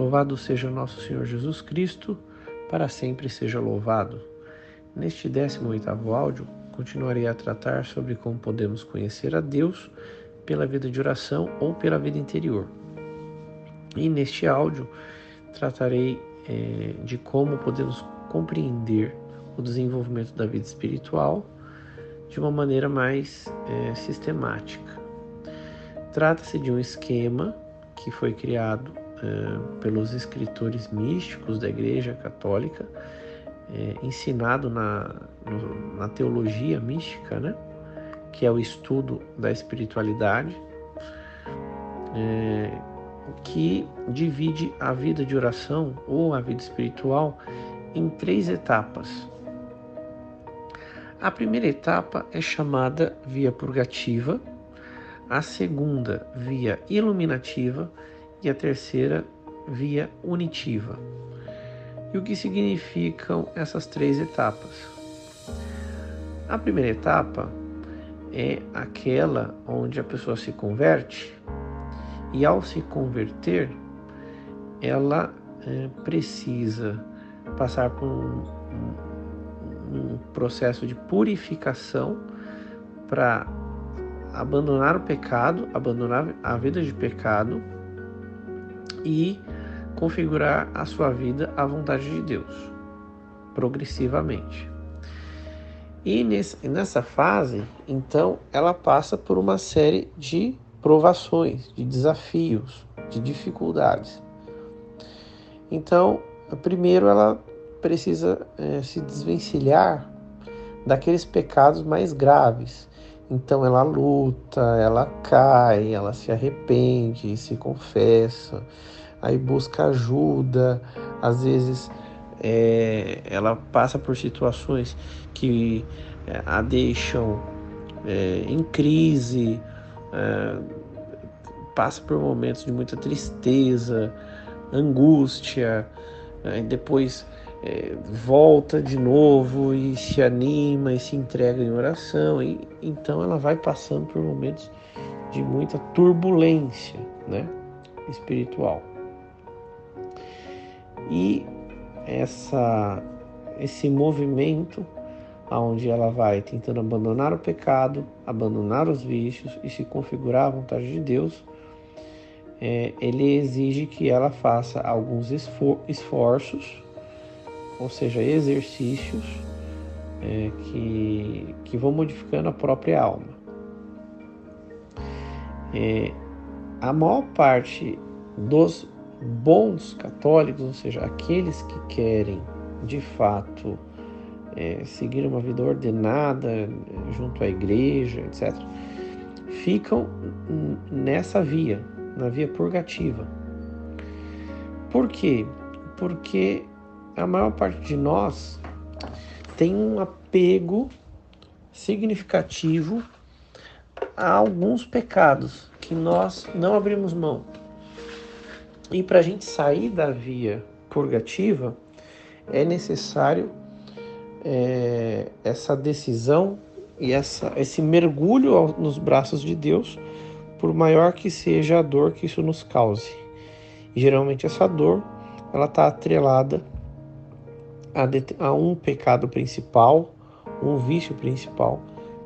Louvado seja nosso Senhor Jesus Cristo, para sempre seja louvado. Neste 18º áudio, continuarei a tratar sobre como podemos conhecer a Deus pela vida de oração ou pela vida interior. E neste áudio tratarei é, de como podemos compreender o desenvolvimento da vida espiritual de uma maneira mais é, sistemática. Trata-se de um esquema que foi criado é, pelos escritores místicos da Igreja Católica, é, ensinado na, no, na teologia mística, né? que é o estudo da espiritualidade, é, que divide a vida de oração ou a vida espiritual em três etapas. A primeira etapa é chamada via purgativa, a segunda via iluminativa e a terceira via unitiva. E o que significam essas três etapas? A primeira etapa é aquela onde a pessoa se converte e ao se converter ela é, precisa passar por um, um, um processo de purificação para abandonar o pecado, abandonar a vida de pecado e configurar a sua vida à vontade de Deus, progressivamente. E nesse, nessa fase, então, ela passa por uma série de provações, de desafios, de dificuldades. Então, primeiro ela precisa é, se desvencilhar daqueles pecados mais graves. Então ela luta, ela cai, ela se arrepende, se confessa, aí busca ajuda, às vezes é, ela passa por situações que é, a deixam é, em crise, é, passa por momentos de muita tristeza, angústia, e depois é, volta de novo e se anima e se entrega em oração. E, então ela vai passando por momentos de muita turbulência né, espiritual. E essa, esse movimento aonde ela vai tentando abandonar o pecado, abandonar os vícios e se configurar à vontade de Deus, é, ele exige que ela faça alguns esfor esforços, ou seja, exercícios é, que, que vão modificando a própria alma. É, a maior parte dos bons católicos, ou seja, aqueles que querem de fato é, seguir uma vida ordenada junto à igreja, etc., ficam nessa via, na via purgativa. Por quê? Porque a maior parte de nós tem um apego significativo a alguns pecados que nós não abrimos mão. E para a gente sair da via purgativa, é necessário é, essa decisão e essa, esse mergulho nos braços de Deus, por maior que seja a dor que isso nos cause. E, geralmente essa dor ela está atrelada a, a um pecado principal, um vício principal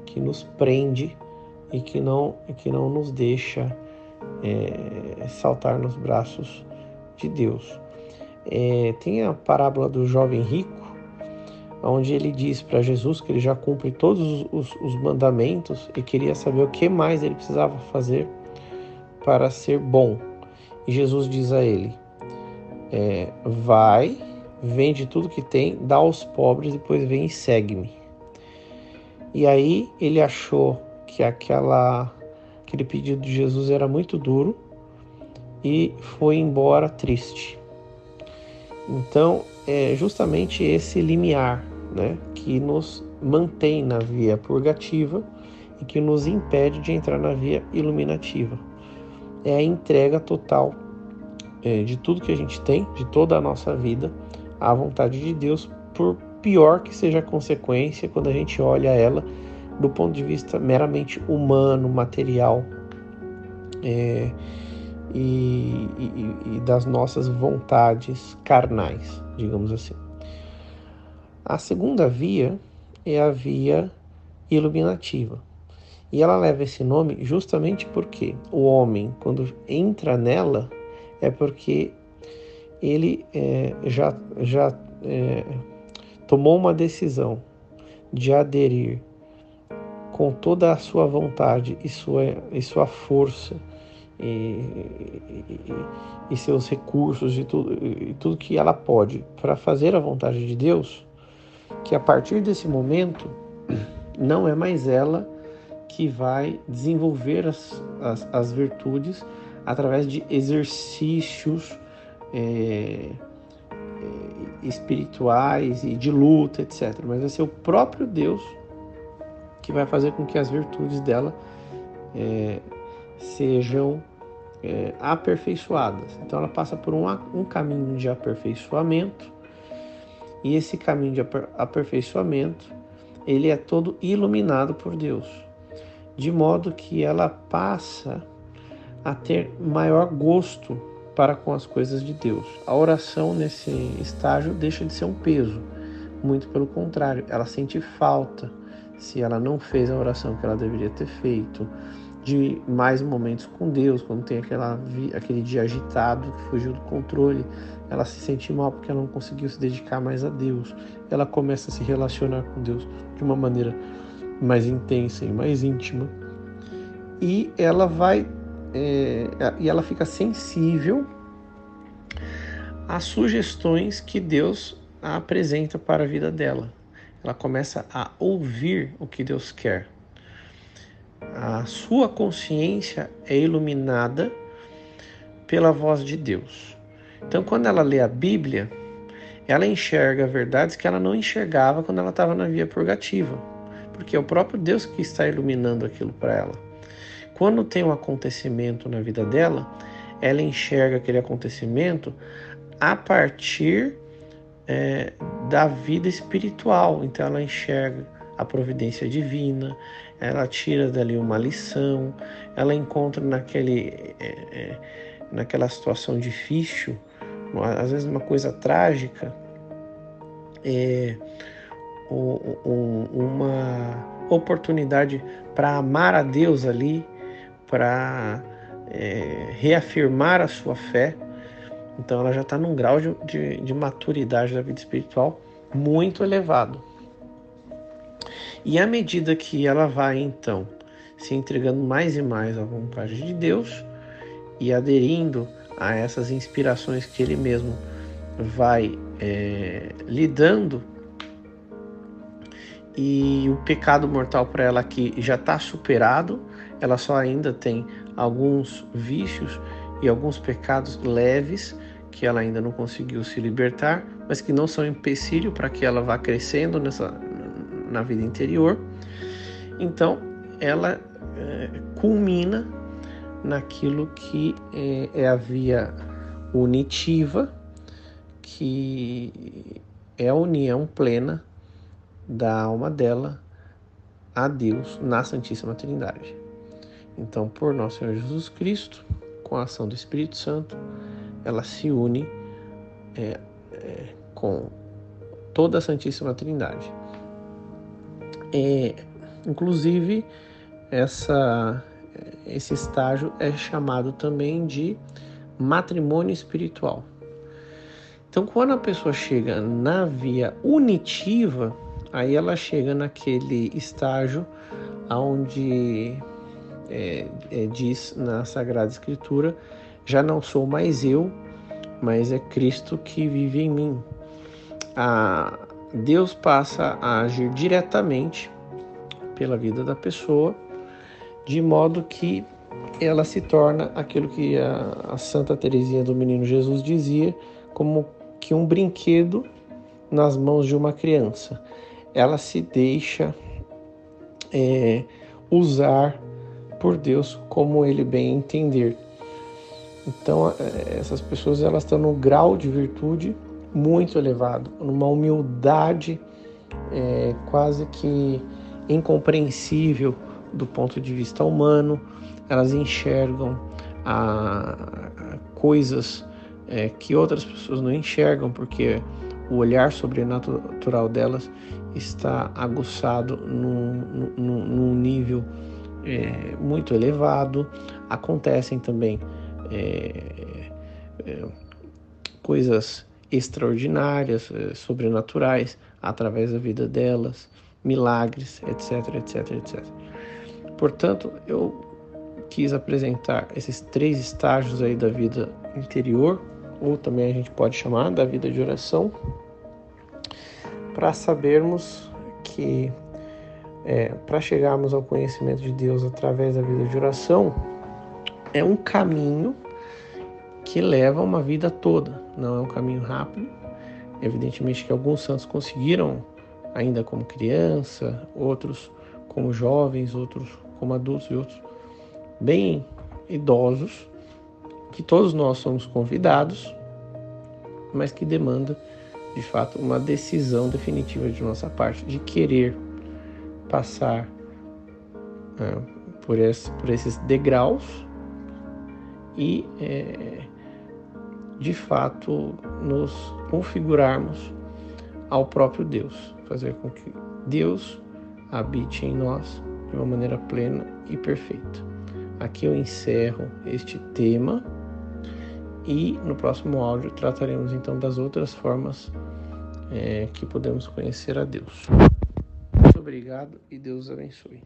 que nos prende e que não, que não nos deixa é, saltar nos braços de Deus. É, tem a parábola do jovem rico, onde ele diz para Jesus que ele já cumpre todos os, os, mandamentos e queria saber o que mais ele precisava fazer para ser bom. E Jesus diz a ele: é, Vai, vende tudo que tem, dá aos pobres, depois vem e segue-me. E aí ele achou que aquela, aquele pedido de Jesus era muito duro e foi embora triste. Então, é justamente esse limiar né, que nos mantém na via purgativa e que nos impede de entrar na via iluminativa. É a entrega total é, de tudo que a gente tem, de toda a nossa vida, à vontade de Deus, por pior que seja a consequência quando a gente olha ela do ponto de vista meramente humano, material. É, e, e, e das nossas vontades carnais, digamos assim. A segunda via é a via iluminativa. E ela leva esse nome justamente porque o homem, quando entra nela, é porque ele é, já, já é, tomou uma decisão de aderir com toda a sua vontade e sua, e sua força e, e, e seus recursos e tudo, e tudo que ela pode para fazer a vontade de Deus, que a partir desse momento não é mais ela que vai desenvolver as, as, as virtudes através de exercícios é, é, espirituais e de luta, etc. Mas vai ser o próprio Deus que vai fazer com que as virtudes dela é, sejam é, aperfeiçoadas. Então ela passa por um, um caminho de aperfeiçoamento e esse caminho de aperfeiçoamento ele é todo iluminado por Deus, de modo que ela passa a ter maior gosto para com as coisas de Deus. A oração nesse estágio deixa de ser um peso, muito pelo contrário, ela sente falta se ela não fez a oração que ela deveria ter feito, de mais momentos com Deus, quando tem aquela, aquele dia agitado que fugiu do controle, ela se sente mal porque ela não conseguiu se dedicar mais a Deus. Ela começa a se relacionar com Deus de uma maneira mais intensa e mais íntima. E ela vai é, e ela fica sensível às sugestões que Deus apresenta para a vida dela. Ela começa a ouvir o que Deus quer a sua consciência é iluminada pela voz de Deus. Então, quando ela lê a Bíblia, ela enxerga verdades que ela não enxergava quando ela estava na via purgativa, porque é o próprio Deus que está iluminando aquilo para ela. Quando tem um acontecimento na vida dela, ela enxerga aquele acontecimento a partir é, da vida espiritual. Então, ela enxerga a providência divina, ela tira dali uma lição, ela encontra naquele, é, é, naquela situação difícil, às vezes uma coisa trágica, é, um, uma oportunidade para amar a Deus ali, para é, reafirmar a sua fé. Então ela já está num grau de, de, de maturidade da vida espiritual muito elevado. E à medida que ela vai então se entregando mais e mais à vontade de Deus e aderindo a essas inspirações que ele mesmo vai é, lidando e o pecado mortal para ela aqui já está superado, ela só ainda tem alguns vícios e alguns pecados leves que ela ainda não conseguiu se libertar, mas que não são empecilho para que ela vá crescendo nessa, na vida interior. Então, ela é, culmina naquilo que é, é a via unitiva, que é a união plena da alma dela a Deus na Santíssima Trindade. Então, por nosso Senhor Jesus Cristo, com a ação do Espírito Santo, ela se une é, é, com toda a Santíssima Trindade. É, inclusive, essa, esse estágio é chamado também de matrimônio espiritual. Então, quando a pessoa chega na via unitiva, aí ela chega naquele estágio onde é, é, diz na Sagrada Escritura: já não sou mais eu, mas é Cristo que vive em mim. A, Deus passa a agir diretamente pela vida da pessoa, de modo que ela se torna aquilo que a, a Santa Teresinha do Menino Jesus dizia, como que um brinquedo nas mãos de uma criança. Ela se deixa é, usar por Deus como ele bem entender. Então é, essas pessoas elas estão no grau de virtude muito elevado, numa humildade é, quase que incompreensível do ponto de vista humano. Elas enxergam a, a coisas é, que outras pessoas não enxergam, porque o olhar sobrenatural delas está aguçado num, num, num nível é, muito elevado. Acontecem também é, é, coisas extraordinárias, é, sobrenaturais, através da vida delas, milagres, etc, etc, etc. Portanto, eu quis apresentar esses três estágios aí da vida interior, ou também a gente pode chamar da vida de oração, para sabermos que é, para chegarmos ao conhecimento de Deus através da vida de oração é um caminho que leva uma vida toda, não é um caminho rápido. Evidentemente que alguns santos conseguiram ainda como criança, outros como jovens, outros como adultos e outros bem idosos, que todos nós somos convidados, mas que demanda de fato uma decisão definitiva de nossa parte de querer passar né, por, esse, por, esses degraus e é, de fato nos configurarmos ao próprio Deus, fazer com que Deus habite em nós de uma maneira plena e perfeita. Aqui eu encerro este tema e no próximo áudio trataremos então das outras formas é, que podemos conhecer a Deus. Obrigado e Deus abençoe.